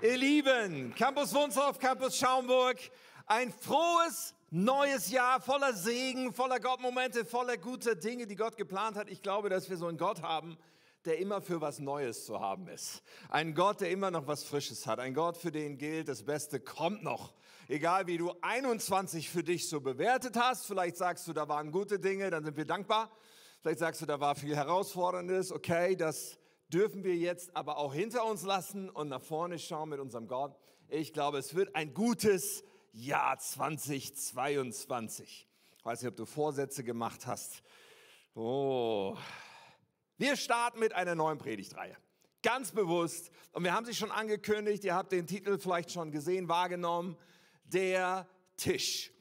Ihr Lieben, Campus Wunsdorf, Campus Schaumburg, ein frohes neues Jahr voller Segen, voller Gottmomente, voller guter Dinge, die Gott geplant hat. Ich glaube, dass wir so einen Gott haben, der immer für was Neues zu haben ist. Ein Gott, der immer noch was Frisches hat. Ein Gott, für den gilt, das Beste kommt noch. Egal wie du 21 für dich so bewertet hast, vielleicht sagst du, da waren gute Dinge, dann sind wir dankbar. Vielleicht sagst du, da war viel Herausforderndes. Okay, das dürfen wir jetzt aber auch hinter uns lassen und nach vorne schauen mit unserem Gott. Ich glaube, es wird ein gutes Jahr 2022. Ich weiß nicht, ob du Vorsätze gemacht hast. Oh. Wir starten mit einer neuen Predigtreihe. Ganz bewusst. Und wir haben sie schon angekündigt. Ihr habt den Titel vielleicht schon gesehen, wahrgenommen. Der Tisch.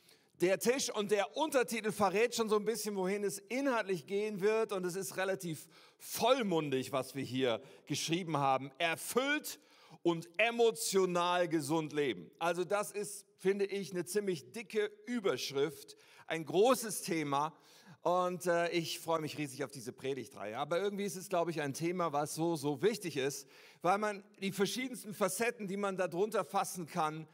Der Tisch und der Untertitel verrät schon so ein bisschen, wohin es inhaltlich gehen wird. Und es ist relativ vollmundig, was wir hier geschrieben haben. Erfüllt und emotional gesund leben. Also das ist, finde ich, eine ziemlich dicke Überschrift. Ein großes Thema. Und äh, ich freue mich riesig auf diese Predigtreihe. Aber irgendwie ist es, glaube ich, ein Thema, was so, so wichtig ist, weil man die verschiedensten Facetten, die man darunter fassen kann,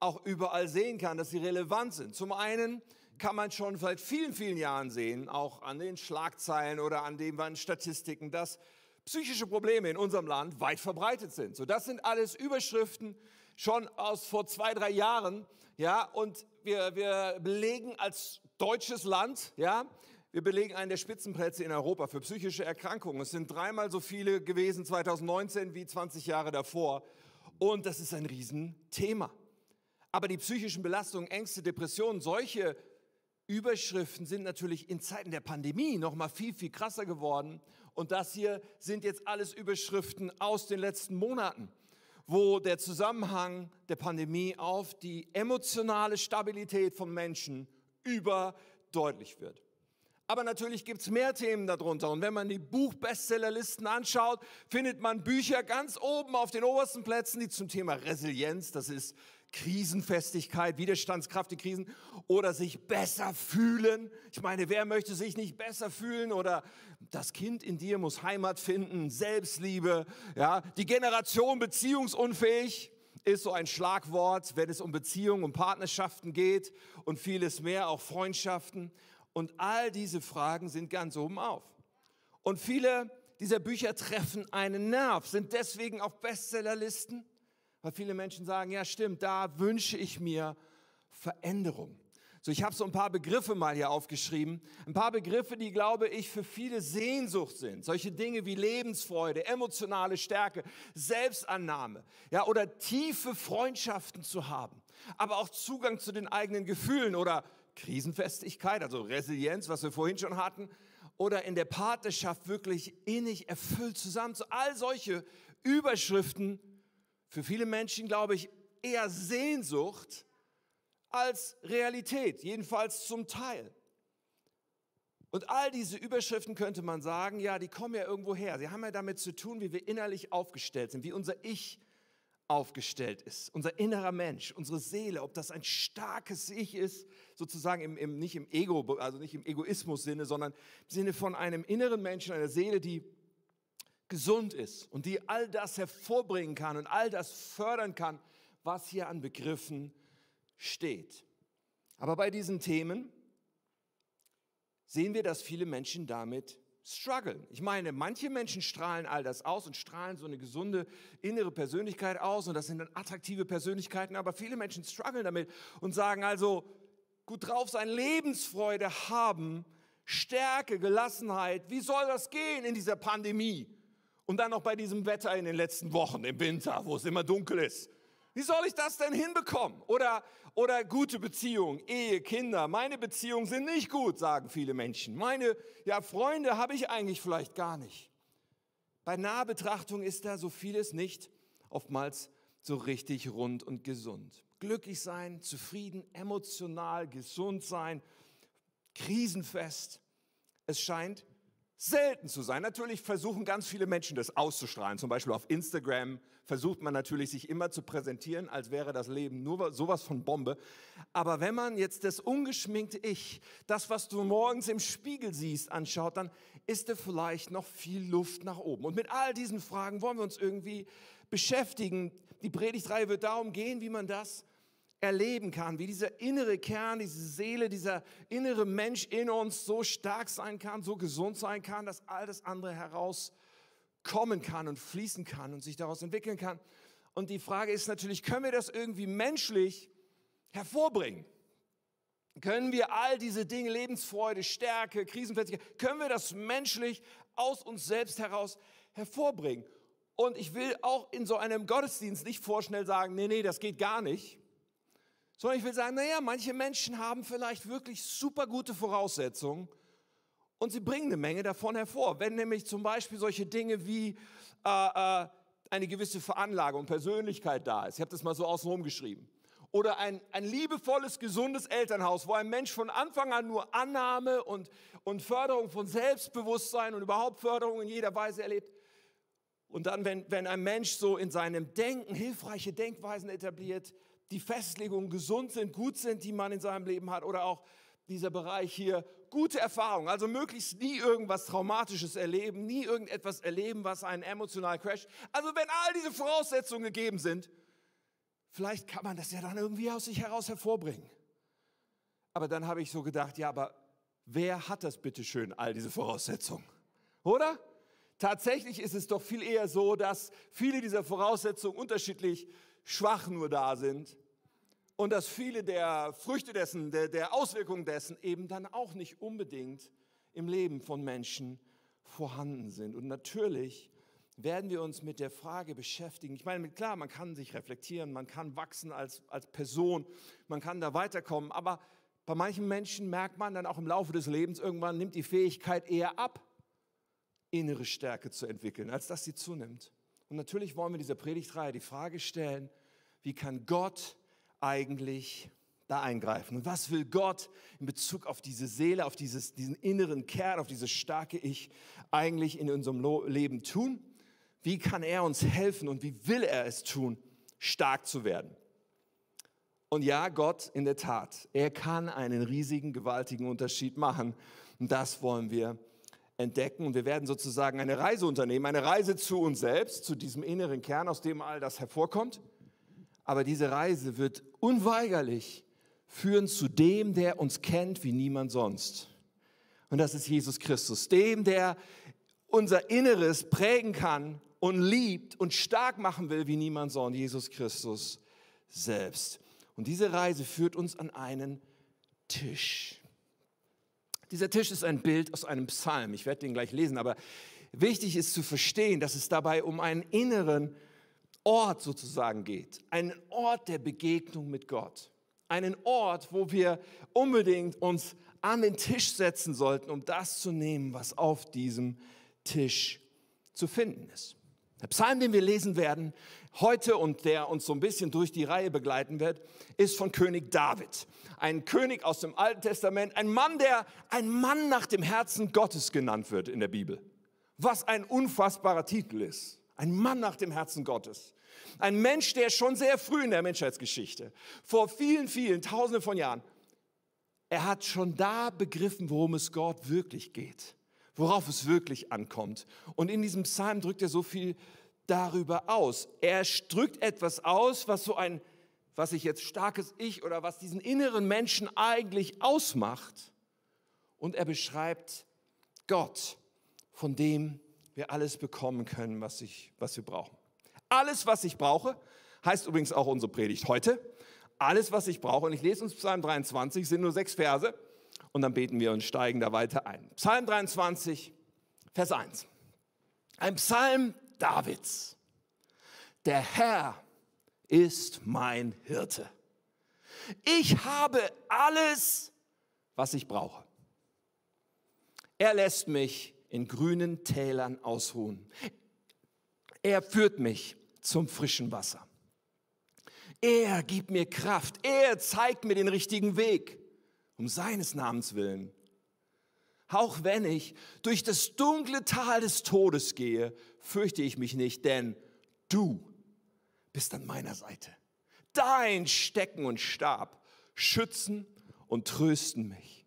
auch überall sehen kann, dass sie relevant sind. Zum einen kann man schon seit vielen, vielen Jahren sehen, auch an den Schlagzeilen oder an den Statistiken, dass psychische Probleme in unserem Land weit verbreitet sind. So, das sind alles Überschriften schon aus vor zwei, drei Jahren, ja, und wir, wir belegen als deutsches Land, ja, wir belegen einen der Spitzenplätze in Europa für psychische Erkrankungen. Es sind dreimal so viele gewesen 2019 wie 20 Jahre davor. Und das ist ein Riesenthema. Aber die psychischen Belastungen, Ängste, Depressionen, solche Überschriften sind natürlich in Zeiten der Pandemie noch mal viel viel krasser geworden und das hier sind jetzt alles Überschriften aus den letzten Monaten, wo der Zusammenhang der Pandemie auf die emotionale Stabilität von Menschen überdeutlich wird. Aber natürlich gibt's mehr Themen darunter. Und wenn man die Buchbestsellerlisten anschaut, findet man Bücher ganz oben auf den obersten Plätzen, die zum Thema Resilienz, das ist Krisenfestigkeit, Widerstandskraft in Krisen oder sich besser fühlen. Ich meine, wer möchte sich nicht besser fühlen oder das Kind in dir muss Heimat finden, Selbstliebe, ja, die Generation beziehungsunfähig ist so ein Schlagwort, wenn es um Beziehungen, um Partnerschaften geht und vieles mehr, auch Freundschaften. Und all diese Fragen sind ganz oben auf. Und viele dieser Bücher treffen einen Nerv, sind deswegen auf Bestsellerlisten weil viele Menschen sagen, ja stimmt, da wünsche ich mir Veränderung. So, ich habe so ein paar Begriffe mal hier aufgeschrieben. Ein paar Begriffe, die, glaube ich, für viele Sehnsucht sind. Solche Dinge wie Lebensfreude, emotionale Stärke, Selbstannahme, ja, oder tiefe Freundschaften zu haben. Aber auch Zugang zu den eigenen Gefühlen oder Krisenfestigkeit, also Resilienz, was wir vorhin schon hatten. Oder in der Partnerschaft wirklich innig erfüllt zusammen. So, all solche Überschriften für viele Menschen, glaube ich, eher Sehnsucht als Realität, jedenfalls zum Teil. Und all diese Überschriften könnte man sagen, ja, die kommen ja irgendwo her. Sie haben ja damit zu tun, wie wir innerlich aufgestellt sind, wie unser Ich aufgestellt ist, unser innerer Mensch, unsere Seele, ob das ein starkes Ich ist, sozusagen im, im, nicht im Ego, also nicht im Egoismus-Sinne, sondern im Sinne von einem inneren Menschen, einer Seele, die gesund ist und die all das hervorbringen kann und all das fördern kann, was hier an Begriffen steht. Aber bei diesen Themen sehen wir, dass viele Menschen damit strugglen. Ich meine, manche Menschen strahlen all das aus und strahlen so eine gesunde innere Persönlichkeit aus und das sind dann attraktive Persönlichkeiten, aber viele Menschen strugglen damit und sagen also, gut drauf sein, Lebensfreude haben, Stärke, Gelassenheit, wie soll das gehen in dieser Pandemie? Und dann noch bei diesem Wetter in den letzten Wochen im Winter, wo es immer dunkel ist. Wie soll ich das denn hinbekommen? Oder, oder gute Beziehung, Ehe, Kinder. Meine Beziehungen sind nicht gut, sagen viele Menschen. Meine ja, Freunde habe ich eigentlich vielleicht gar nicht. Bei Nahbetrachtung ist da so vieles nicht oftmals so richtig rund und gesund. Glücklich sein, zufrieden, emotional, gesund sein, krisenfest. Es scheint selten zu sein. Natürlich versuchen ganz viele Menschen das auszustrahlen. Zum Beispiel auf Instagram versucht man natürlich sich immer zu präsentieren, als wäre das Leben nur sowas von Bombe. Aber wenn man jetzt das ungeschminkte Ich, das, was du morgens im Spiegel siehst, anschaut, dann ist da vielleicht noch viel Luft nach oben. Und mit all diesen Fragen wollen wir uns irgendwie beschäftigen. Die Predigtreihe wird darum gehen, wie man das erleben kann, wie dieser innere Kern, diese Seele, dieser innere Mensch in uns so stark sein kann, so gesund sein kann, dass all das andere herauskommen kann und fließen kann und sich daraus entwickeln kann. Und die Frage ist natürlich, können wir das irgendwie menschlich hervorbringen? Können wir all diese Dinge, Lebensfreude, Stärke, Krisenfestigkeit, können wir das menschlich aus uns selbst heraus hervorbringen? Und ich will auch in so einem Gottesdienst nicht vorschnell sagen, nee, nee, das geht gar nicht. Sondern ich will sagen, naja, manche Menschen haben vielleicht wirklich super gute Voraussetzungen und sie bringen eine Menge davon hervor. Wenn nämlich zum Beispiel solche Dinge wie äh, äh, eine gewisse Veranlagung, Persönlichkeit da ist. Ich habe das mal so außenrum geschrieben oder ein, ein liebevolles, gesundes Elternhaus, wo ein Mensch von Anfang an nur Annahme und, und Förderung von Selbstbewusstsein und überhaupt Förderung in jeder Weise erlebt. Und dann, wenn, wenn ein Mensch so in seinem Denken hilfreiche Denkweisen etabliert, die Festlegungen gesund sind, gut sind, die man in seinem Leben hat, oder auch dieser Bereich hier, gute Erfahrungen, also möglichst nie irgendwas Traumatisches erleben, nie irgendetwas erleben, was einen emotional crasht. Also wenn all diese Voraussetzungen gegeben sind, Vielleicht kann man das ja dann irgendwie aus sich heraus hervorbringen. Aber dann habe ich so gedacht, ja, aber wer hat das bitte schön, all diese Voraussetzungen? Oder? Tatsächlich ist es doch viel eher so, dass viele dieser Voraussetzungen unterschiedlich schwach nur da sind und dass viele der Früchte dessen, der, der Auswirkungen dessen eben dann auch nicht unbedingt im Leben von Menschen vorhanden sind. Und natürlich werden wir uns mit der Frage beschäftigen. Ich meine, klar, man kann sich reflektieren, man kann wachsen als, als Person, man kann da weiterkommen, aber bei manchen Menschen merkt man dann auch im Laufe des Lebens, irgendwann nimmt die Fähigkeit eher ab, innere Stärke zu entwickeln, als dass sie zunimmt. Und natürlich wollen wir dieser Predigtreihe die Frage stellen, wie kann Gott eigentlich da eingreifen? Und was will Gott in Bezug auf diese Seele, auf dieses, diesen inneren Kern, auf dieses starke Ich eigentlich in unserem Leben tun? wie kann er uns helfen und wie will er es tun, stark zu werden. Und ja, Gott in der Tat, er kann einen riesigen, gewaltigen Unterschied machen. Und das wollen wir entdecken. Und wir werden sozusagen eine Reise unternehmen, eine Reise zu uns selbst, zu diesem inneren Kern, aus dem all das hervorkommt. Aber diese Reise wird unweigerlich führen zu dem, der uns kennt wie niemand sonst. Und das ist Jesus Christus, dem, der unser Inneres prägen kann und liebt und stark machen will wie niemand sonst, Jesus Christus selbst. Und diese Reise führt uns an einen Tisch. Dieser Tisch ist ein Bild aus einem Psalm. Ich werde den gleich lesen, aber wichtig ist zu verstehen, dass es dabei um einen inneren Ort sozusagen geht. Einen Ort der Begegnung mit Gott. Einen Ort, wo wir unbedingt uns an den Tisch setzen sollten, um das zu nehmen, was auf diesem Tisch zu finden ist. Der Psalm, den wir lesen werden heute und der uns so ein bisschen durch die Reihe begleiten wird, ist von König David. Ein König aus dem Alten Testament, ein Mann, der ein Mann nach dem Herzen Gottes genannt wird in der Bibel. Was ein unfassbarer Titel ist. Ein Mann nach dem Herzen Gottes. Ein Mensch, der schon sehr früh in der Menschheitsgeschichte, vor vielen, vielen Tausenden von Jahren, er hat schon da begriffen, worum es Gott wirklich geht worauf es wirklich ankommt. Und in diesem Psalm drückt er so viel darüber aus. Er drückt etwas aus, was so ein, was ich jetzt starkes Ich oder was diesen inneren Menschen eigentlich ausmacht. Und er beschreibt Gott, von dem wir alles bekommen können, was, ich, was wir brauchen. Alles, was ich brauche, heißt übrigens auch unsere Predigt heute. Alles, was ich brauche, und ich lese uns Psalm 23, sind nur sechs Verse und dann beten wir und steigen da weiter ein. Psalm 23, Vers 1. Ein Psalm Davids. Der Herr ist mein Hirte. Ich habe alles, was ich brauche. Er lässt mich in grünen Tälern ausruhen. Er führt mich zum frischen Wasser. Er gibt mir Kraft. Er zeigt mir den richtigen Weg um seines Namens willen. Auch wenn ich durch das dunkle Tal des Todes gehe, fürchte ich mich nicht, denn du bist an meiner Seite. Dein Stecken und Stab schützen und trösten mich.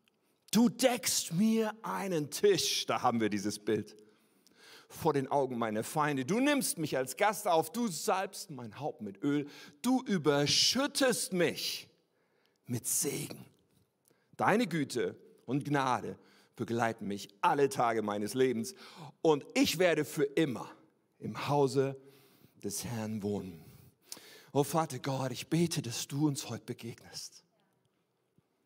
Du deckst mir einen Tisch, da haben wir dieses Bild, vor den Augen meiner Feinde. Du nimmst mich als Gast auf, du salbst mein Haupt mit Öl, du überschüttest mich mit Segen. Deine Güte und Gnade begleiten mich alle Tage meines Lebens und ich werde für immer im Hause des Herrn wohnen. Oh Vater Gott, ich bete, dass du uns heute begegnest.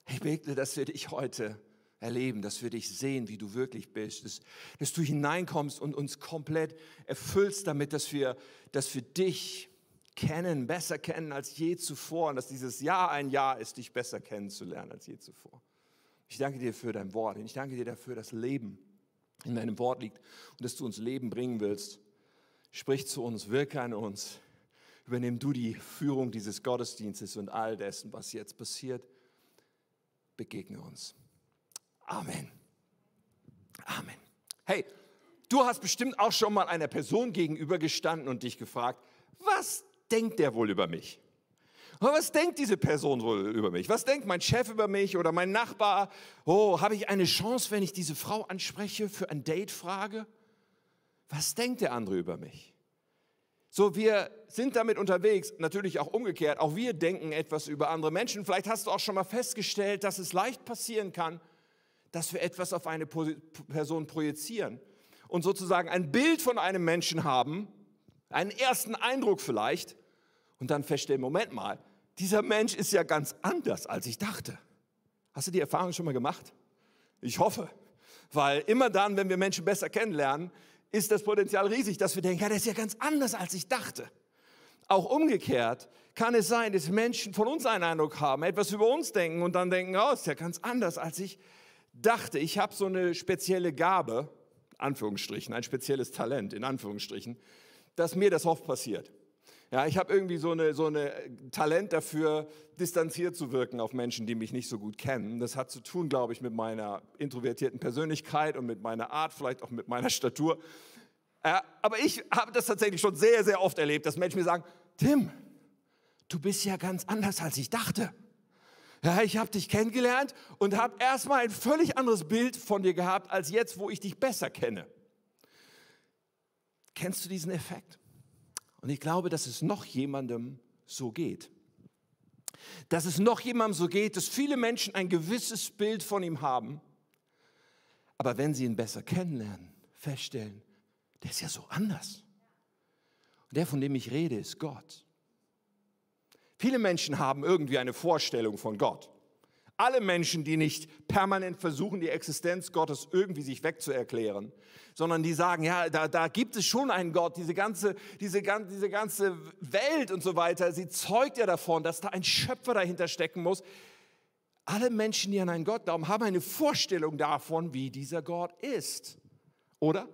Ich bete, dass wir dich heute erleben, dass wir dich sehen, wie du wirklich bist, dass, dass du hineinkommst und uns komplett erfüllst damit, dass wir, dass wir dich kennen, besser kennen als je zuvor und dass dieses Jahr ein Jahr ist, dich besser kennenzulernen als je zuvor. Ich danke dir für dein Wort und ich danke dir dafür, dass Leben in deinem Wort liegt und dass du uns Leben bringen willst. Sprich zu uns, wirke an uns. Übernimm du die Führung dieses Gottesdienstes und all dessen, was jetzt passiert. Begegne uns. Amen. Amen. Hey, du hast bestimmt auch schon mal einer Person gegenübergestanden und dich gefragt, was denkt der wohl über mich? Was denkt diese Person wohl über mich? Was denkt mein Chef über mich oder mein Nachbar? Oh, habe ich eine Chance, wenn ich diese Frau anspreche, für ein Date frage? Was denkt der andere über mich? So, wir sind damit unterwegs, natürlich auch umgekehrt. Auch wir denken etwas über andere Menschen. Vielleicht hast du auch schon mal festgestellt, dass es leicht passieren kann, dass wir etwas auf eine Person projizieren und sozusagen ein Bild von einem Menschen haben, einen ersten Eindruck vielleicht, und dann feststellen, Moment mal, dieser Mensch ist ja ganz anders, als ich dachte. Hast du die Erfahrung schon mal gemacht? Ich hoffe, weil immer dann, wenn wir Menschen besser kennenlernen, ist das Potenzial riesig, dass wir denken, ja, der ist ja ganz anders, als ich dachte. Auch umgekehrt kann es sein, dass Menschen von uns einen Eindruck haben, etwas über uns denken und dann denken, oh, ist ja ganz anders, als ich dachte, ich habe so eine spezielle Gabe, Anführungsstrichen, ein spezielles Talent, in Anführungsstrichen, dass mir das oft passiert. Ja, ich habe irgendwie so eine, so eine Talent dafür, distanziert zu wirken auf Menschen, die mich nicht so gut kennen. Das hat zu tun, glaube ich, mit meiner introvertierten Persönlichkeit und mit meiner Art, vielleicht auch mit meiner Statur. Ja, aber ich habe das tatsächlich schon sehr, sehr oft erlebt, dass Menschen mir sagen, Tim, du bist ja ganz anders, als ich dachte. Ja, ich habe dich kennengelernt und habe erstmal ein völlig anderes Bild von dir gehabt, als jetzt, wo ich dich besser kenne. Kennst du diesen Effekt? Und ich glaube, dass es noch jemandem so geht. Dass es noch jemandem so geht, dass viele Menschen ein gewisses Bild von ihm haben, aber wenn sie ihn besser kennenlernen, feststellen, der ist ja so anders. Und der, von dem ich rede, ist Gott. Viele Menschen haben irgendwie eine Vorstellung von Gott. Alle Menschen, die nicht permanent versuchen, die Existenz Gottes irgendwie sich wegzuerklären, sondern die sagen, ja, da, da gibt es schon einen Gott, diese ganze, diese, diese ganze Welt und so weiter, sie zeugt ja davon, dass da ein Schöpfer dahinter stecken muss. Alle Menschen, die an einen Gott glauben, haben eine Vorstellung davon, wie dieser Gott ist. Oder?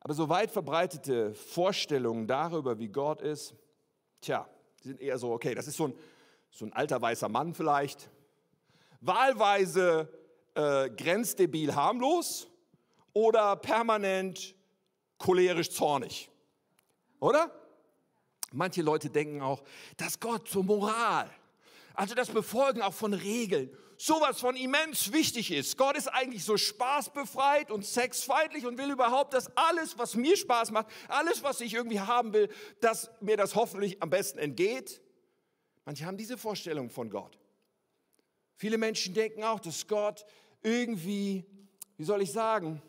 Aber so weit verbreitete Vorstellungen darüber, wie Gott ist, tja, die sind eher so, okay, das ist so ein, so ein alter weißer Mann vielleicht, wahlweise äh, grenzdebil harmlos oder permanent cholerisch zornig. Oder? Manche Leute denken auch, dass Gott zur Moral, also das Befolgen auch von Regeln, sowas von immens wichtig ist. Gott ist eigentlich so spaßbefreit und sexfeindlich und will überhaupt, dass alles, was mir Spaß macht, alles, was ich irgendwie haben will, dass mir das hoffentlich am besten entgeht. Manche haben diese Vorstellung von Gott. Viele Menschen denken auch, dass Gott irgendwie, wie soll ich sagen,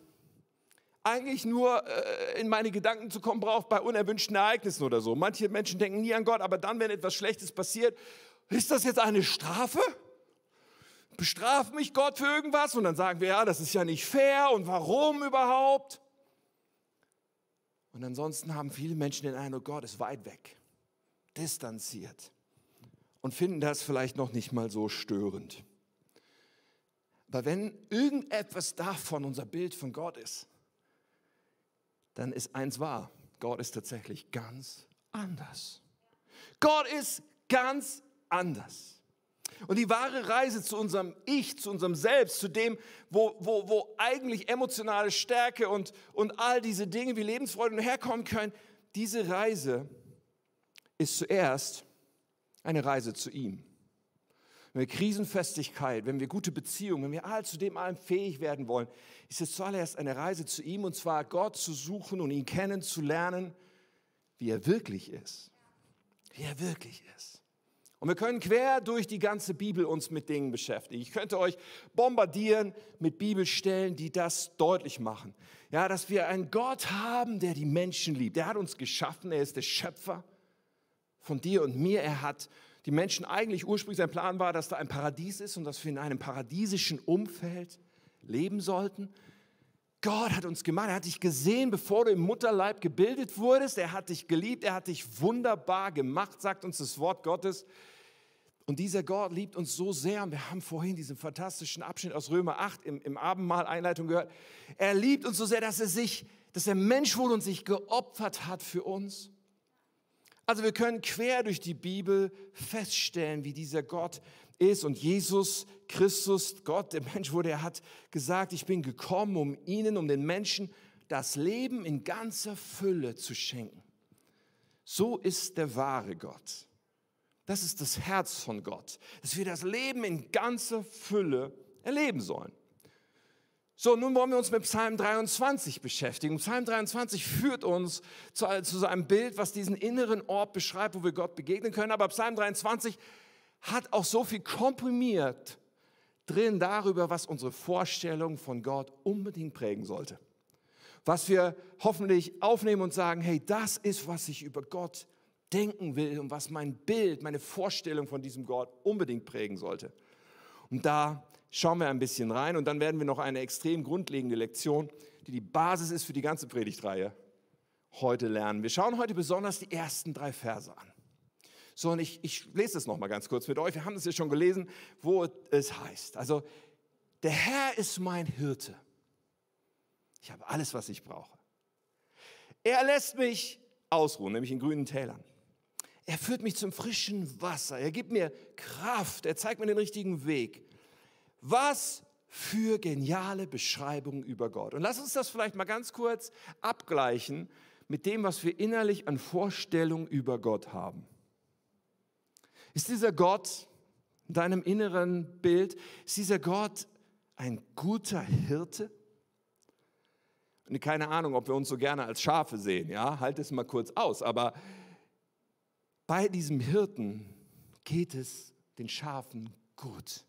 eigentlich nur äh, in meine Gedanken zu kommen braucht bei unerwünschten Ereignissen oder so. Manche Menschen denken nie an Gott, aber dann, wenn etwas Schlechtes passiert, ist das jetzt eine Strafe? bestraft mich Gott für irgendwas? Und dann sagen wir, ja, das ist ja nicht fair und warum überhaupt? Und ansonsten haben viele Menschen den Eindruck, Gott ist weit weg, distanziert und finden das vielleicht noch nicht mal so störend. Aber wenn irgendetwas davon unser Bild von Gott ist, dann ist eins wahr, Gott ist tatsächlich ganz anders. Gott ist ganz anders. Und die wahre Reise zu unserem Ich, zu unserem Selbst, zu dem, wo, wo, wo eigentlich emotionale Stärke und, und all diese Dinge wie Lebensfreude herkommen können, diese Reise ist zuerst eine Reise zu ihm. wenn wir Krisenfestigkeit, wenn wir gute Beziehungen, wenn wir all zu dem allem fähig werden wollen, ist es zuallererst eine Reise zu ihm und zwar Gott zu suchen und ihn kennenzulernen, wie er wirklich ist. Wie er wirklich ist. Und wir können quer durch die ganze Bibel uns mit Dingen beschäftigen. Ich könnte euch bombardieren mit Bibelstellen, die das deutlich machen. Ja, dass wir einen Gott haben, der die Menschen liebt. Der hat uns geschaffen, er ist der Schöpfer von dir und mir. Er hat die Menschen eigentlich ursprünglich sein Plan war, dass da ein Paradies ist und dass wir in einem paradiesischen Umfeld leben sollten. Gott hat uns gemacht, er hat dich gesehen, bevor du im Mutterleib gebildet wurdest, er hat dich geliebt, er hat dich wunderbar gemacht, sagt uns das Wort Gottes. Und dieser Gott liebt uns so sehr, und wir haben vorhin diesen fantastischen Abschnitt aus Römer 8 im, im Abendmahl-Einleitung gehört. Er liebt uns so sehr, dass er sich, dass er Mensch wurde und sich geopfert hat für uns. Also wir können quer durch die Bibel feststellen, wie dieser Gott ist und Jesus Christus, Gott, der Mensch wurde, er hat gesagt, ich bin gekommen, um ihnen, um den Menschen das Leben in ganzer Fülle zu schenken. So ist der wahre Gott. Das ist das Herz von Gott, dass wir das Leben in ganzer Fülle erleben sollen. So, nun wollen wir uns mit Psalm 23 beschäftigen. Psalm 23 führt uns zu, zu so einem Bild, was diesen inneren Ort beschreibt, wo wir Gott begegnen können. Aber Psalm 23 hat auch so viel komprimiert drin darüber, was unsere Vorstellung von Gott unbedingt prägen sollte. Was wir hoffentlich aufnehmen und sagen, hey, das ist, was ich über Gott denken will und was mein Bild, meine Vorstellung von diesem Gott unbedingt prägen sollte. Und da schauen wir ein bisschen rein und dann werden wir noch eine extrem grundlegende Lektion, die die Basis ist für die ganze Predigtreihe, heute lernen. Wir schauen heute besonders die ersten drei Verse an. So, und ich, ich lese das nochmal ganz kurz mit euch. Wir haben es ja schon gelesen, wo es heißt. Also, der Herr ist mein Hirte. Ich habe alles, was ich brauche. Er lässt mich ausruhen, nämlich in grünen Tälern. Er führt mich zum frischen Wasser. Er gibt mir Kraft. Er zeigt mir den richtigen Weg. Was für geniale Beschreibungen über Gott. Und lass uns das vielleicht mal ganz kurz abgleichen mit dem, was wir innerlich an Vorstellungen über Gott haben. Ist dieser Gott in deinem inneren Bild, ist dieser Gott ein guter Hirte? Und keine Ahnung, ob wir uns so gerne als Schafe sehen, ja, halt es mal kurz aus, aber bei diesem Hirten geht es den Schafen gut.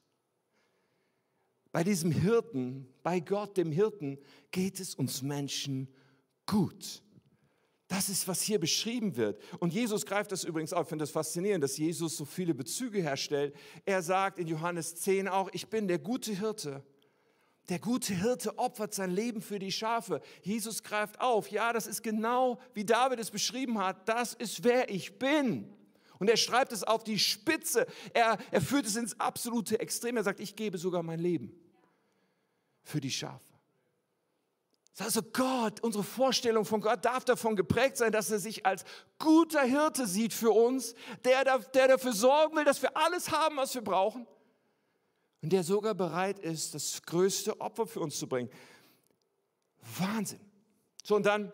Bei diesem Hirten, bei Gott, dem Hirten, geht es uns Menschen gut. Das ist, was hier beschrieben wird. Und Jesus greift das übrigens auf. Ich finde das faszinierend, dass Jesus so viele Bezüge herstellt. Er sagt in Johannes 10 auch, ich bin der gute Hirte. Der gute Hirte opfert sein Leben für die Schafe. Jesus greift auf. Ja, das ist genau, wie David es beschrieben hat. Das ist, wer ich bin. Und er schreibt es auf die Spitze. Er, er führt es ins absolute Extrem. Er sagt, ich gebe sogar mein Leben für die Schafe. Also Gott, unsere Vorstellung von Gott darf davon geprägt sein, dass er sich als guter Hirte sieht für uns, der, der dafür sorgen will, dass wir alles haben, was wir brauchen und der sogar bereit ist, das größte Opfer für uns zu bringen. Wahnsinn. So, und dann,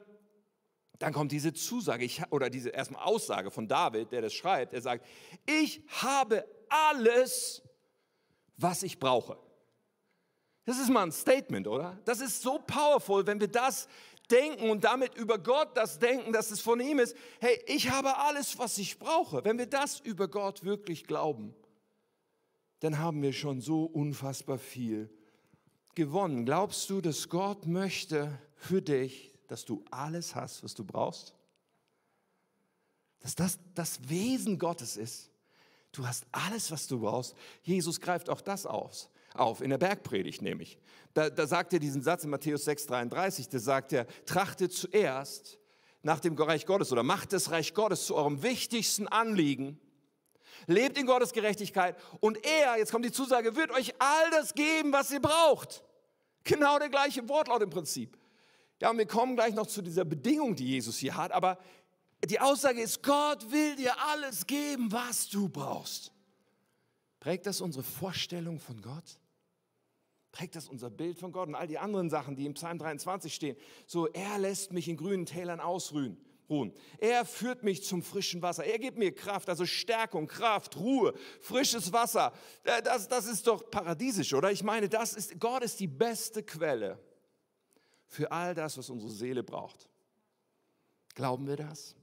dann kommt diese Zusage ich, oder diese erstmal Aussage von David, der das schreibt. Er sagt, ich habe alles, was ich brauche. Das ist mal ein Statement, oder? Das ist so powerful, wenn wir das denken und damit über Gott das denken, dass es von ihm ist. Hey, ich habe alles, was ich brauche. Wenn wir das über Gott wirklich glauben, dann haben wir schon so unfassbar viel gewonnen. Glaubst du, dass Gott möchte für dich, dass du alles hast, was du brauchst? Dass das das Wesen Gottes ist. Du hast alles, was du brauchst. Jesus greift auch das aus auf, in der Bergpredigt nämlich. Da, da sagt er diesen Satz in Matthäus 6,33, da sagt er, trachtet zuerst nach dem Reich Gottes oder macht das Reich Gottes zu eurem wichtigsten Anliegen, lebt in Gottes Gerechtigkeit und er, jetzt kommt die Zusage, wird euch all das geben, was ihr braucht. Genau der gleiche Wortlaut im Prinzip. Ja, und wir kommen gleich noch zu dieser Bedingung, die Jesus hier hat, aber die Aussage ist, Gott will dir alles geben, was du brauchst. Prägt das unsere Vorstellung von Gott? Prägt das unser Bild von Gott und all die anderen Sachen, die im Psalm 23 stehen? So, er lässt mich in grünen Tälern ausruhen. ruhen. Er führt mich zum frischen Wasser. Er gibt mir Kraft, also Stärkung, Kraft, Ruhe, frisches Wasser. Äh, das, das ist doch paradiesisch, oder? Ich meine, das ist, Gott ist die beste Quelle für all das, was unsere Seele braucht. Glauben wir das?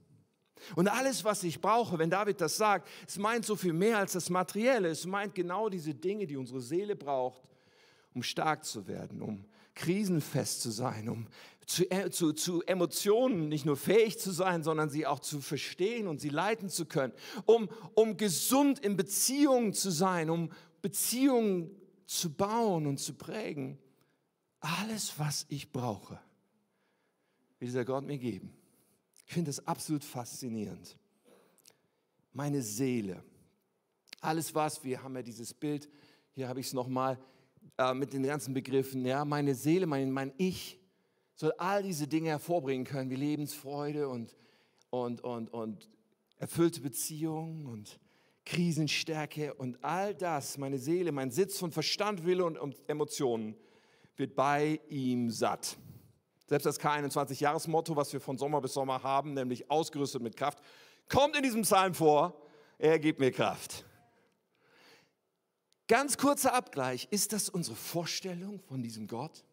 Und alles, was ich brauche, wenn David das sagt, es meint so viel mehr als das Materielle. Es meint genau diese Dinge, die unsere Seele braucht, um stark zu werden, um krisenfest zu sein, um zu, äh, zu, zu Emotionen nicht nur fähig zu sein, sondern sie auch zu verstehen und sie leiten zu können, um, um gesund in Beziehungen zu sein, um Beziehungen zu bauen und zu prägen. Alles, was ich brauche, will dieser Gott mir geben. Ich finde das absolut faszinierend. Meine Seele, alles was, wir haben ja dieses Bild, hier habe ich es nochmal äh, mit den ganzen Begriffen, ja, meine Seele, mein, mein Ich soll all diese Dinge hervorbringen können, wie Lebensfreude und, und, und, und erfüllte Beziehungen und Krisenstärke und all das, meine Seele, mein Sitz von Verstand, Wille und Emotionen, wird bei ihm satt. Selbst das K21-Jahresmotto, was wir von Sommer bis Sommer haben, nämlich ausgerüstet mit Kraft, kommt in diesem Psalm vor, er gibt mir Kraft. Ganz kurzer Abgleich, ist das unsere Vorstellung von diesem Gott?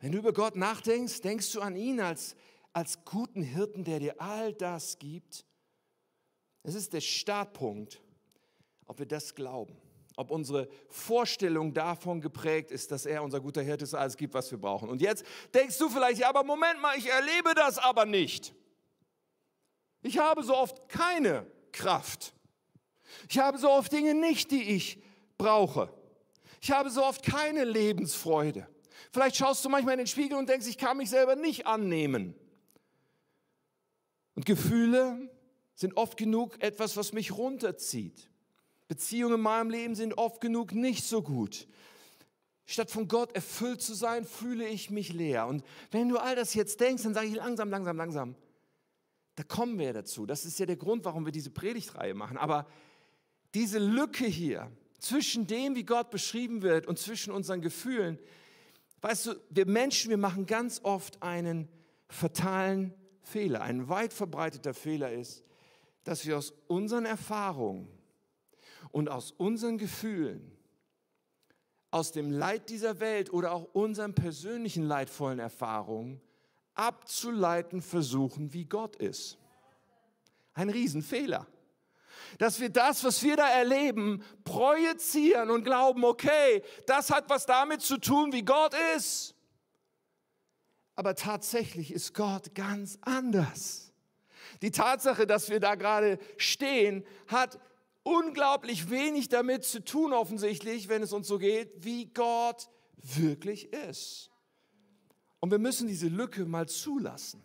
Wenn du über Gott nachdenkst, denkst du an ihn als, als guten Hirten, der dir all das gibt? Es ist der Startpunkt, ob wir das glauben ob unsere Vorstellung davon geprägt ist, dass er unser guter Hirte ist, alles gibt, was wir brauchen. Und jetzt denkst du vielleicht, ja, aber Moment mal, ich erlebe das aber nicht. Ich habe so oft keine Kraft. Ich habe so oft Dinge nicht, die ich brauche. Ich habe so oft keine Lebensfreude. Vielleicht schaust du manchmal in den Spiegel und denkst, ich kann mich selber nicht annehmen. Und Gefühle sind oft genug etwas, was mich runterzieht. Beziehungen in meinem Leben sind oft genug nicht so gut. Statt von Gott erfüllt zu sein, fühle ich mich leer. Und wenn du all das jetzt denkst, dann sage ich langsam, langsam, langsam. Da kommen wir dazu. Das ist ja der Grund, warum wir diese Predigtreihe machen. Aber diese Lücke hier zwischen dem, wie Gott beschrieben wird und zwischen unseren Gefühlen, weißt du, wir Menschen, wir machen ganz oft einen fatalen Fehler. Ein weit verbreiteter Fehler ist, dass wir aus unseren Erfahrungen und aus unseren Gefühlen, aus dem Leid dieser Welt oder auch unseren persönlichen leidvollen Erfahrungen abzuleiten versuchen, wie Gott ist. Ein Riesenfehler. Dass wir das, was wir da erleben, projizieren und glauben, okay, das hat was damit zu tun, wie Gott ist. Aber tatsächlich ist Gott ganz anders. Die Tatsache, dass wir da gerade stehen, hat unglaublich wenig damit zu tun, offensichtlich, wenn es uns so geht, wie Gott wirklich ist. Und wir müssen diese Lücke mal zulassen.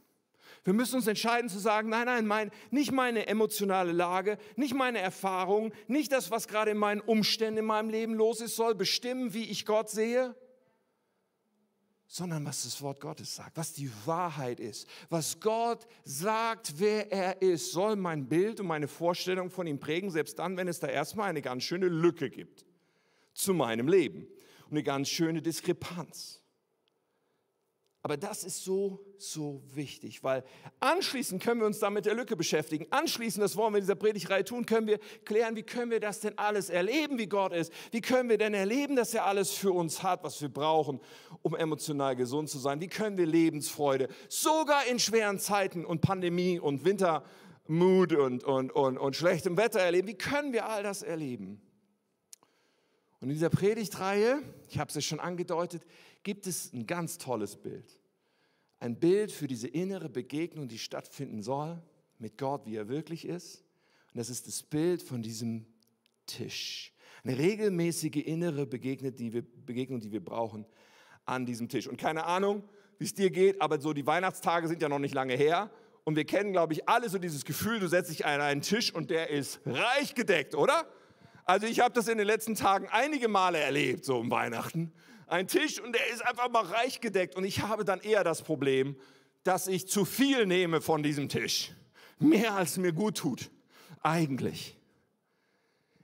Wir müssen uns entscheiden zu sagen, nein, nein, mein, nicht meine emotionale Lage, nicht meine Erfahrung, nicht das, was gerade in meinen Umständen in meinem Leben los ist, soll bestimmen, wie ich Gott sehe, sondern was das Wort Gottes sagt, was die Wahrheit ist, was Gott sagt, wer er ist, soll mein Bild und meine Vorstellung von ihm prägen, selbst dann, wenn es da erstmal eine ganz schöne Lücke gibt zu meinem Leben und eine ganz schöne Diskrepanz. Aber das ist so, so wichtig, weil anschließend können wir uns dann mit der Lücke beschäftigen. Anschließend, das wollen wir in dieser Predigtreihe tun, können wir klären, wie können wir das denn alles erleben, wie Gott ist? Wie können wir denn erleben, dass er alles für uns hat, was wir brauchen, um emotional gesund zu sein? Wie können wir Lebensfreude, sogar in schweren Zeiten und Pandemie und Wintermut und, und, und, und schlechtem Wetter erleben? Wie können wir all das erleben? Und in dieser Predigtreihe, ich habe es ja schon angedeutet, gibt es ein ganz tolles Bild. Ein Bild für diese innere Begegnung, die stattfinden soll mit Gott, wie er wirklich ist. Und das ist das Bild von diesem Tisch. Eine regelmäßige innere Begegnung, die wir, Begegnung, die wir brauchen an diesem Tisch. Und keine Ahnung, wie es dir geht, aber so die Weihnachtstage sind ja noch nicht lange her. Und wir kennen, glaube ich, alle so dieses Gefühl, du setzt dich an einen Tisch und der ist reich gedeckt, oder? Also ich habe das in den letzten Tagen einige Male erlebt, so um Weihnachten. Ein Tisch und der ist einfach mal reich gedeckt. Und ich habe dann eher das Problem, dass ich zu viel nehme von diesem Tisch. Mehr als mir gut tut. Eigentlich.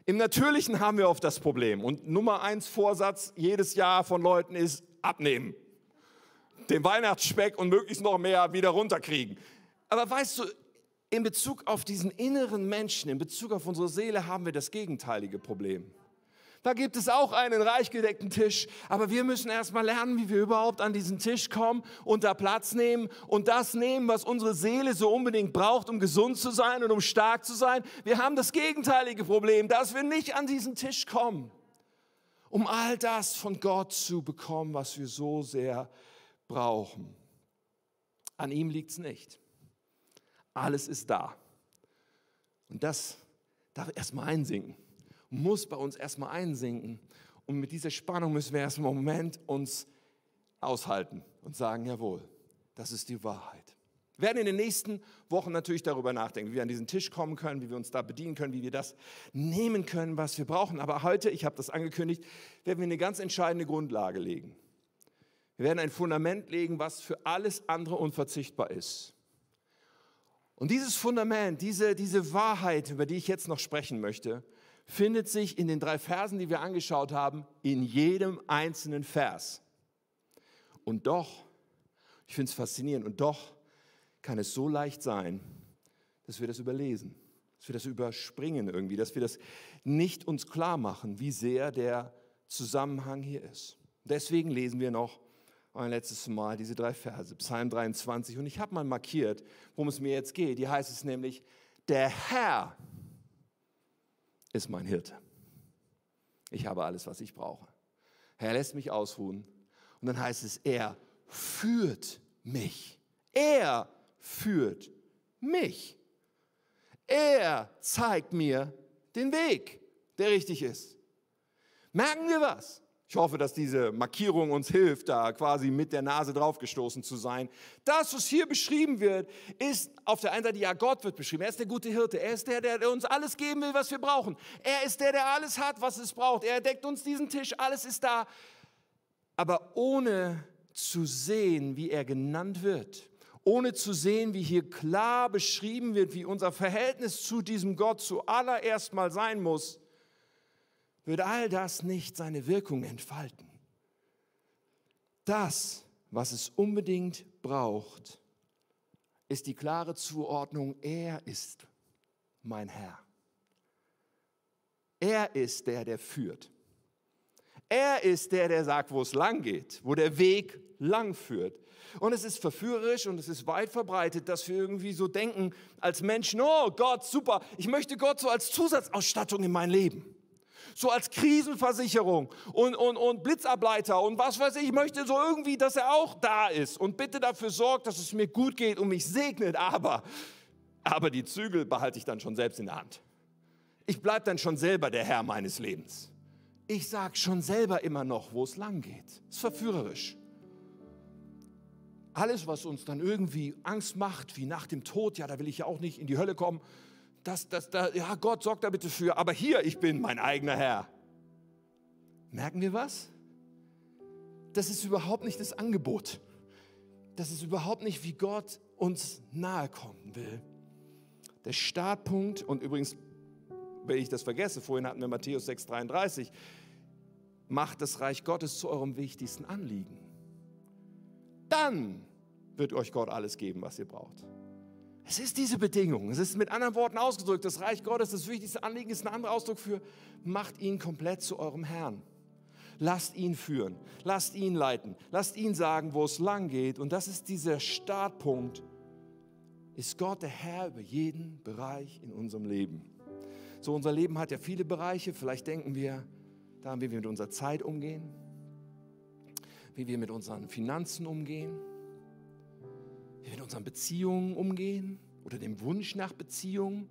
Im Natürlichen haben wir oft das Problem. Und Nummer eins Vorsatz jedes Jahr von Leuten ist abnehmen. Den Weihnachtsspeck und möglichst noch mehr wieder runterkriegen. Aber weißt du, in Bezug auf diesen inneren Menschen, in Bezug auf unsere Seele haben wir das gegenteilige Problem. Da gibt es auch einen reich gedeckten Tisch, aber wir müssen erstmal lernen, wie wir überhaupt an diesen Tisch kommen und da Platz nehmen und das nehmen, was unsere Seele so unbedingt braucht, um gesund zu sein und um stark zu sein. Wir haben das gegenteilige Problem, dass wir nicht an diesen Tisch kommen, um all das von Gott zu bekommen, was wir so sehr brauchen. An ihm liegt es nicht. Alles ist da. Und das darf erstmal einsinken muss bei uns erstmal einsinken. Und mit dieser Spannung müssen wir erstmal einen Moment uns aushalten und sagen, jawohl, das ist die Wahrheit. Wir werden in den nächsten Wochen natürlich darüber nachdenken, wie wir an diesen Tisch kommen können, wie wir uns da bedienen können, wie wir das nehmen können, was wir brauchen. Aber heute, ich habe das angekündigt, werden wir eine ganz entscheidende Grundlage legen. Wir werden ein Fundament legen, was für alles andere unverzichtbar ist. Und dieses Fundament, diese, diese Wahrheit, über die ich jetzt noch sprechen möchte, findet sich in den drei Versen, die wir angeschaut haben, in jedem einzelnen Vers. Und doch, ich finde es faszinierend, und doch kann es so leicht sein, dass wir das überlesen, dass wir das überspringen irgendwie, dass wir das nicht uns klar machen, wie sehr der Zusammenhang hier ist. Deswegen lesen wir noch ein letztes Mal diese drei Verse, Psalm 23. Und ich habe mal markiert, worum es mir jetzt geht. Hier heißt es nämlich, der Herr ist mein Hirte. Ich habe alles, was ich brauche. Er lässt mich ausruhen. Und dann heißt es, er führt mich. Er führt mich. Er zeigt mir den Weg, der richtig ist. Merken wir was? Ich hoffe, dass diese Markierung uns hilft, da quasi mit der Nase draufgestoßen zu sein. Das, was hier beschrieben wird, ist auf der einen Seite, ja, Gott wird beschrieben. Er ist der gute Hirte. Er ist der, der uns alles geben will, was wir brauchen. Er ist der, der alles hat, was es braucht. Er deckt uns diesen Tisch. Alles ist da. Aber ohne zu sehen, wie er genannt wird, ohne zu sehen, wie hier klar beschrieben wird, wie unser Verhältnis zu diesem Gott zuallererst mal sein muss, wird all das nicht seine Wirkung entfalten. Das, was es unbedingt braucht, ist die klare Zuordnung, er ist mein Herr. Er ist der, der führt. Er ist der, der sagt, wo es lang geht, wo der Weg lang führt. Und es ist verführerisch und es ist weit verbreitet, dass wir irgendwie so denken als Menschen, oh Gott, super, ich möchte Gott so als Zusatzausstattung in mein Leben so als Krisenversicherung und, und, und Blitzableiter und was weiß ich. Ich möchte so irgendwie, dass er auch da ist und bitte dafür sorgt, dass es mir gut geht und mich segnet. Aber, aber die Zügel behalte ich dann schon selbst in der Hand. Ich bleibe dann schon selber der Herr meines Lebens. Ich sage schon selber immer noch, wo es lang geht. Das ist verführerisch. Alles, was uns dann irgendwie Angst macht, wie nach dem Tod, ja, da will ich ja auch nicht in die Hölle kommen das, das, das, ja, Gott sorgt da bitte für, aber hier, ich bin mein eigener Herr. Merken wir was? Das ist überhaupt nicht das Angebot. Das ist überhaupt nicht, wie Gott uns nahe kommen will. Der Startpunkt, und übrigens, wenn ich das vergesse, vorhin hatten wir Matthäus 6,33, macht das Reich Gottes zu eurem wichtigsten Anliegen. Dann wird euch Gott alles geben, was ihr braucht. Es ist diese Bedingung. Es ist mit anderen Worten ausgedrückt. Das Reich Gottes, das wichtigste Anliegen ist ein anderer Ausdruck für, macht ihn komplett zu eurem Herrn. Lasst ihn führen. Lasst ihn leiten. Lasst ihn sagen, wo es lang geht. Und das ist dieser Startpunkt. Ist Gott der Herr über jeden Bereich in unserem Leben? So, unser Leben hat ja viele Bereiche. Vielleicht denken wir daran, wie wir mit unserer Zeit umgehen, wie wir mit unseren Finanzen umgehen wie wir mit unseren Beziehungen umgehen oder dem Wunsch nach Beziehungen,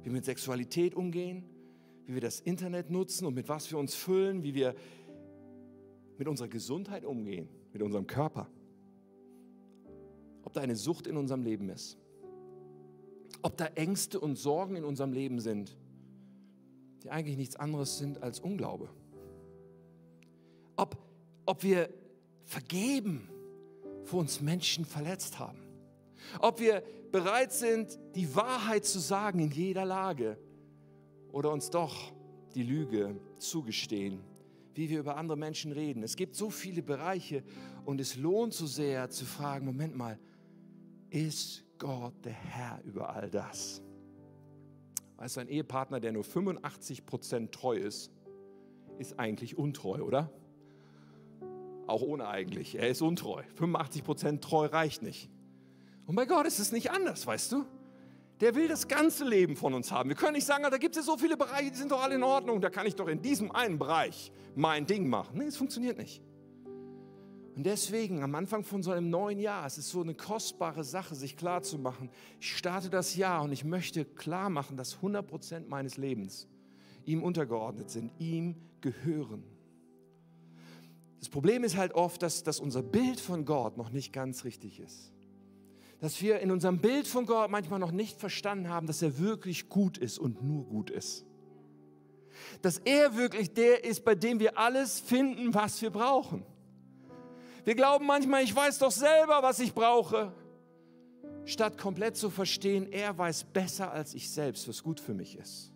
wie wir mit Sexualität umgehen, wie wir das Internet nutzen und mit was wir uns füllen, wie wir mit unserer Gesundheit umgehen, mit unserem Körper. Ob da eine Sucht in unserem Leben ist, ob da Ängste und Sorgen in unserem Leben sind, die eigentlich nichts anderes sind als Unglaube. Ob, ob wir vergeben wo uns Menschen verletzt haben. Ob wir bereit sind, die Wahrheit zu sagen in jeder Lage oder uns doch die Lüge zugestehen, wie wir über andere Menschen reden. Es gibt so viele Bereiche und es lohnt so sehr zu fragen, Moment mal, ist Gott der Herr über all das. Weißt du, ein Ehepartner, der nur 85 Prozent treu ist, ist eigentlich untreu, oder? Auch ohne eigentlich. Er ist untreu. 85 Prozent treu reicht nicht. Und bei Gott ist es nicht anders, weißt du? Der will das ganze Leben von uns haben. Wir können nicht sagen, da gibt es ja so viele Bereiche, die sind doch alle in Ordnung. Da kann ich doch in diesem einen Bereich mein Ding machen. Nee, es funktioniert nicht. Und deswegen am Anfang von so einem neuen Jahr, es ist so eine kostbare Sache, sich klar zu machen. Ich starte das Jahr und ich möchte klar machen, dass 100 Prozent meines Lebens ihm untergeordnet sind, ihm gehören. Das Problem ist halt oft, dass, dass unser Bild von Gott noch nicht ganz richtig ist. Dass wir in unserem Bild von Gott manchmal noch nicht verstanden haben, dass er wirklich gut ist und nur gut ist. Dass er wirklich der ist, bei dem wir alles finden, was wir brauchen. Wir glauben manchmal, ich weiß doch selber, was ich brauche. Statt komplett zu verstehen, er weiß besser als ich selbst, was gut für mich ist.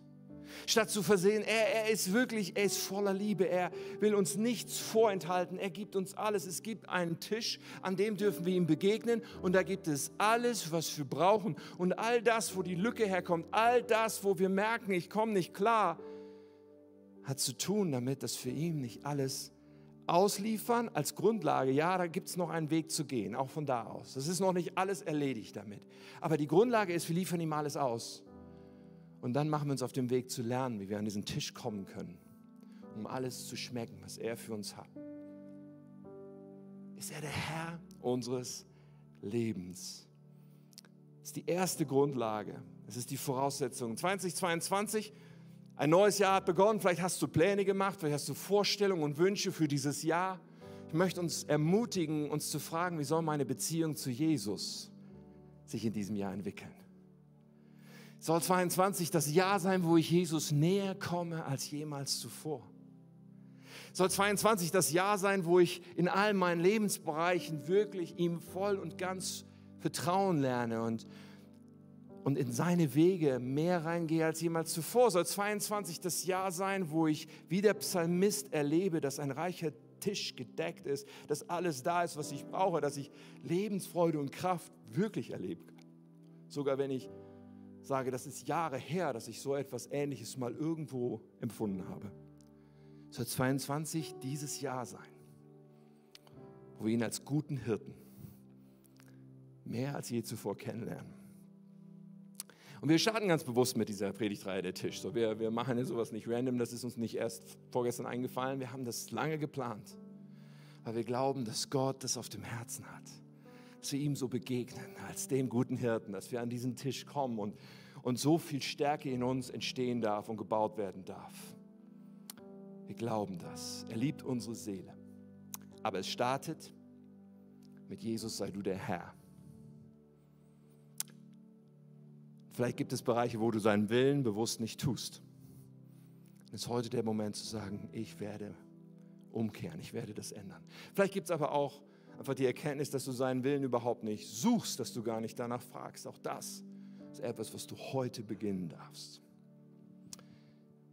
Statt zu versehen, er, er ist wirklich, er ist voller Liebe, er will uns nichts vorenthalten, er gibt uns alles. Es gibt einen Tisch, an dem dürfen wir ihm begegnen und da gibt es alles, was wir brauchen. Und all das, wo die Lücke herkommt, all das, wo wir merken, ich komme nicht klar, hat zu tun damit, dass wir ihm nicht alles ausliefern als Grundlage, ja, da gibt es noch einen Weg zu gehen, auch von da aus. Das ist noch nicht alles erledigt damit. Aber die Grundlage ist, wir liefern ihm alles aus. Und dann machen wir uns auf den Weg zu lernen, wie wir an diesen Tisch kommen können, um alles zu schmecken, was er für uns hat. Ist er der Herr unseres Lebens? Das ist die erste Grundlage. Das ist die Voraussetzung. 2022 ein neues Jahr hat begonnen, vielleicht hast du Pläne gemacht, vielleicht hast du Vorstellungen und Wünsche für dieses Jahr. Ich möchte uns ermutigen, uns zu fragen, wie soll meine Beziehung zu Jesus sich in diesem Jahr entwickeln? Soll 22 das Jahr sein, wo ich Jesus näher komme als jemals zuvor? Soll 22 das Jahr sein, wo ich in all meinen Lebensbereichen wirklich ihm voll und ganz vertrauen lerne und und in seine Wege mehr reingehe als jemals zuvor. Soll 22 das Jahr sein, wo ich wie der Psalmist erlebe, dass ein reicher Tisch gedeckt ist, dass alles da ist, was ich brauche, dass ich Lebensfreude und Kraft wirklich erleben kann. Sogar wenn ich sage, das ist Jahre her, dass ich so etwas Ähnliches mal irgendwo empfunden habe. Soll 22 dieses Jahr sein, wo wir ihn als guten Hirten mehr als je zuvor kennenlernen. Und wir starten ganz bewusst mit dieser Predigtreihe der Tisch. So, wir, wir machen ja sowas nicht random, das ist uns nicht erst vorgestern eingefallen. Wir haben das lange geplant, weil wir glauben, dass Gott das auf dem Herzen hat. Wir ihm so begegnen, als dem guten Hirten, dass wir an diesen Tisch kommen und, und so viel Stärke in uns entstehen darf und gebaut werden darf. Wir glauben das. Er liebt unsere Seele. Aber es startet mit Jesus sei du der Herr. Vielleicht gibt es Bereiche, wo du seinen Willen bewusst nicht tust. Es ist heute der Moment zu sagen, ich werde umkehren, ich werde das ändern. Vielleicht gibt es aber auch einfach die Erkenntnis, dass du seinen Willen überhaupt nicht suchst, dass du gar nicht danach fragst. Auch das ist etwas, was du heute beginnen darfst.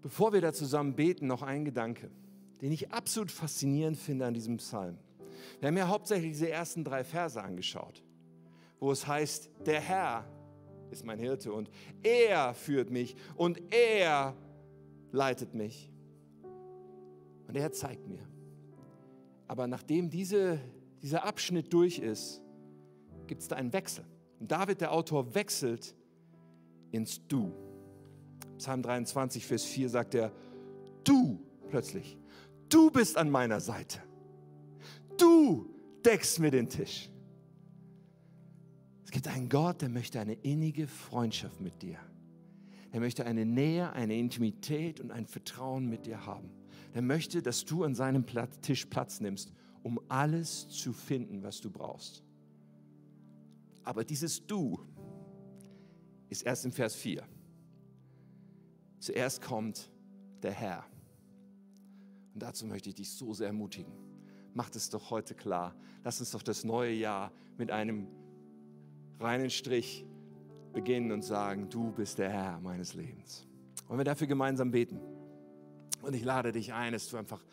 Bevor wir da zusammen beten, noch ein Gedanke, den ich absolut faszinierend finde an diesem Psalm. Wir haben ja hauptsächlich diese ersten drei Verse angeschaut, wo es heißt, der Herr ist mein Hirte und er führt mich und er leitet mich. Und er zeigt mir. Aber nachdem diese, dieser Abschnitt durch ist, gibt es da einen Wechsel. Und David, der Autor, wechselt ins Du. Psalm 23, Vers 4 sagt er, du plötzlich, du bist an meiner Seite. Du deckst mir den Tisch. Es gibt einen Gott, der möchte eine innige Freundschaft mit dir. Er möchte eine Nähe, eine Intimität und ein Vertrauen mit dir haben. Er möchte, dass du an seinem Tisch Platz nimmst, um alles zu finden, was du brauchst. Aber dieses Du ist erst im Vers 4. Zuerst kommt der Herr. Und dazu möchte ich dich so sehr ermutigen. Mach es doch heute klar. Lass uns doch das neue Jahr mit einem reinen Strich beginnen und sagen, du bist der Herr meines Lebens. Wollen wir dafür gemeinsam beten? Und ich lade dich ein, dass du einfach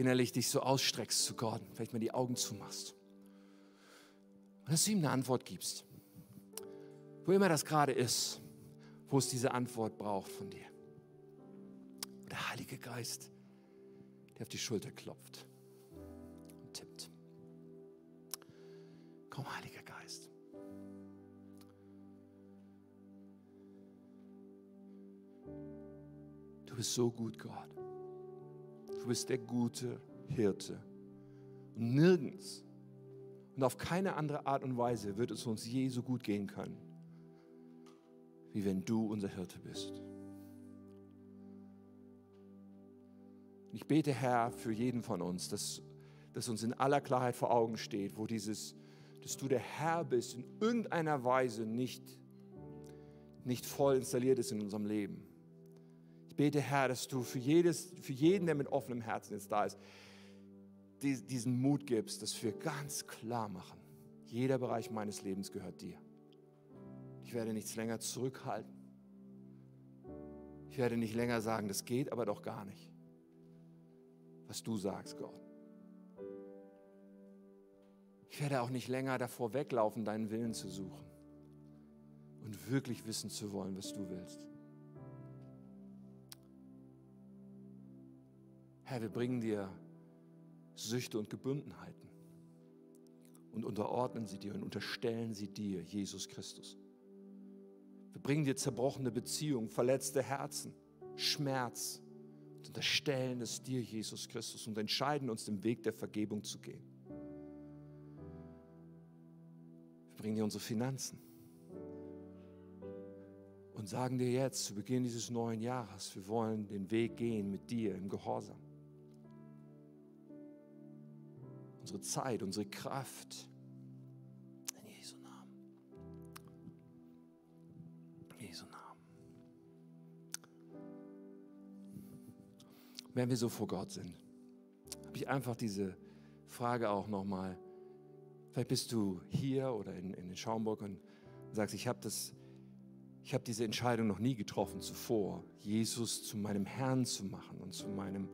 innerlich dich so ausstreckst zu Gott, vielleicht mal die Augen zumachst und dass du ihm eine Antwort gibst. Wo immer das gerade ist, wo es diese Antwort braucht von dir. Und der Heilige Geist, der auf die Schulter klopft und tippt. Komm, Heiliger Geist. Du bist so gut, Gott. Du bist der gute Hirte. Und nirgends und auf keine andere Art und Weise wird es uns je so gut gehen können, wie wenn du unser Hirte bist. Ich bete, Herr, für jeden von uns, dass, dass uns in aller Klarheit vor Augen steht, wo dieses, dass du der Herr bist, in irgendeiner Weise nicht, nicht voll installiert ist in unserem Leben. Bete, Herr, dass du für, jedes, für jeden, der mit offenem Herzen jetzt da ist, diesen Mut gibst, dass wir ganz klar machen, jeder Bereich meines Lebens gehört dir. Ich werde nichts länger zurückhalten. Ich werde nicht länger sagen, das geht aber doch gar nicht. Was du sagst, Gott. Ich werde auch nicht länger davor weglaufen, deinen Willen zu suchen und wirklich wissen zu wollen, was du willst. Herr, wir bringen dir Süchte und Gebundenheiten und unterordnen sie dir und unterstellen sie dir, Jesus Christus. Wir bringen dir zerbrochene Beziehungen, verletzte Herzen, Schmerz und unterstellen es dir, Jesus Christus, und entscheiden uns, den Weg der Vergebung zu gehen. Wir bringen dir unsere Finanzen und sagen dir jetzt zu Beginn dieses neuen Jahres, wir wollen den Weg gehen mit dir im Gehorsam. Unsere Zeit, unsere Kraft. In Jesu Namen. In Jesu Namen. Wenn wir so vor Gott sind, habe ich einfach diese Frage auch nochmal. Vielleicht bist du hier oder in, in Schaumburg und sagst, ich habe das, ich habe diese Entscheidung noch nie getroffen zuvor, Jesus zu meinem Herrn zu machen und zu meinem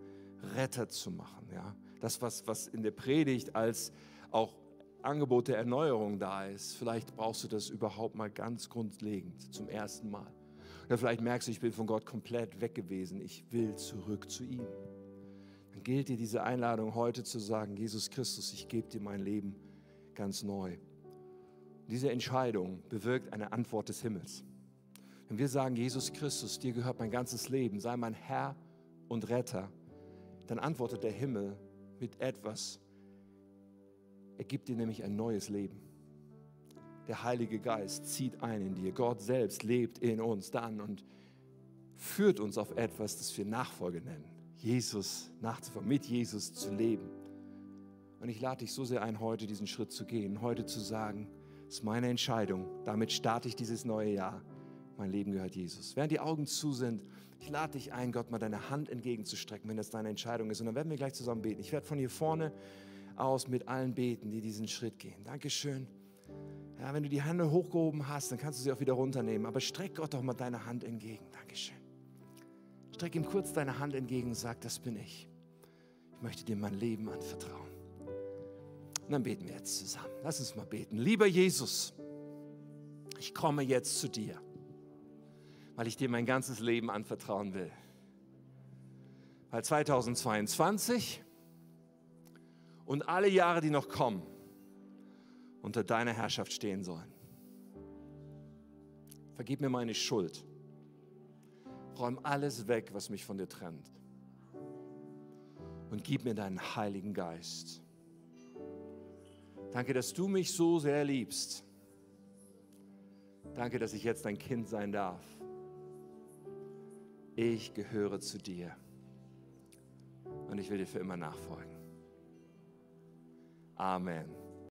Retter zu machen. Ja? Das, was, was in der Predigt als auch Angebot der Erneuerung da ist. Vielleicht brauchst du das überhaupt mal ganz grundlegend zum ersten Mal. Oder vielleicht merkst du, ich bin von Gott komplett weg gewesen. Ich will zurück zu ihm. Dann gilt dir diese Einladung heute zu sagen, Jesus Christus, ich gebe dir mein Leben ganz neu. Diese Entscheidung bewirkt eine Antwort des Himmels. Wenn wir sagen, Jesus Christus, dir gehört mein ganzes Leben, sei mein Herr und Retter, dann antwortet der Himmel mit etwas. Er gibt dir nämlich ein neues Leben. Der Heilige Geist zieht ein in dir. Gott selbst lebt in uns dann und führt uns auf etwas, das wir Nachfolge nennen. Jesus nachzufolgen, mit Jesus zu leben. Und ich lade dich so sehr ein, heute diesen Schritt zu gehen, heute zu sagen, es ist meine Entscheidung, damit starte ich dieses neue Jahr. Mein Leben gehört Jesus. Während die Augen zu sind, ich lade dich ein, Gott mal deine Hand entgegenzustrecken, wenn das deine Entscheidung ist. Und dann werden wir gleich zusammen beten. Ich werde von hier vorne aus mit allen beten, die diesen Schritt gehen. Dankeschön. Ja, wenn du die Hände hochgehoben hast, dann kannst du sie auch wieder runternehmen. Aber streck Gott doch mal deine Hand entgegen. Dankeschön. Streck ihm kurz deine Hand entgegen und sag, das bin ich. Ich möchte dir mein Leben anvertrauen. Und dann beten wir jetzt zusammen. Lass uns mal beten. Lieber Jesus, ich komme jetzt zu dir weil ich dir mein ganzes Leben anvertrauen will. Weil 2022 und alle Jahre, die noch kommen, unter deiner Herrschaft stehen sollen. Vergib mir meine Schuld. Räum alles weg, was mich von dir trennt. Und gib mir deinen Heiligen Geist. Danke, dass du mich so sehr liebst. Danke, dass ich jetzt dein Kind sein darf ich gehöre zu dir und ich will dir für immer nachfolgen. Amen.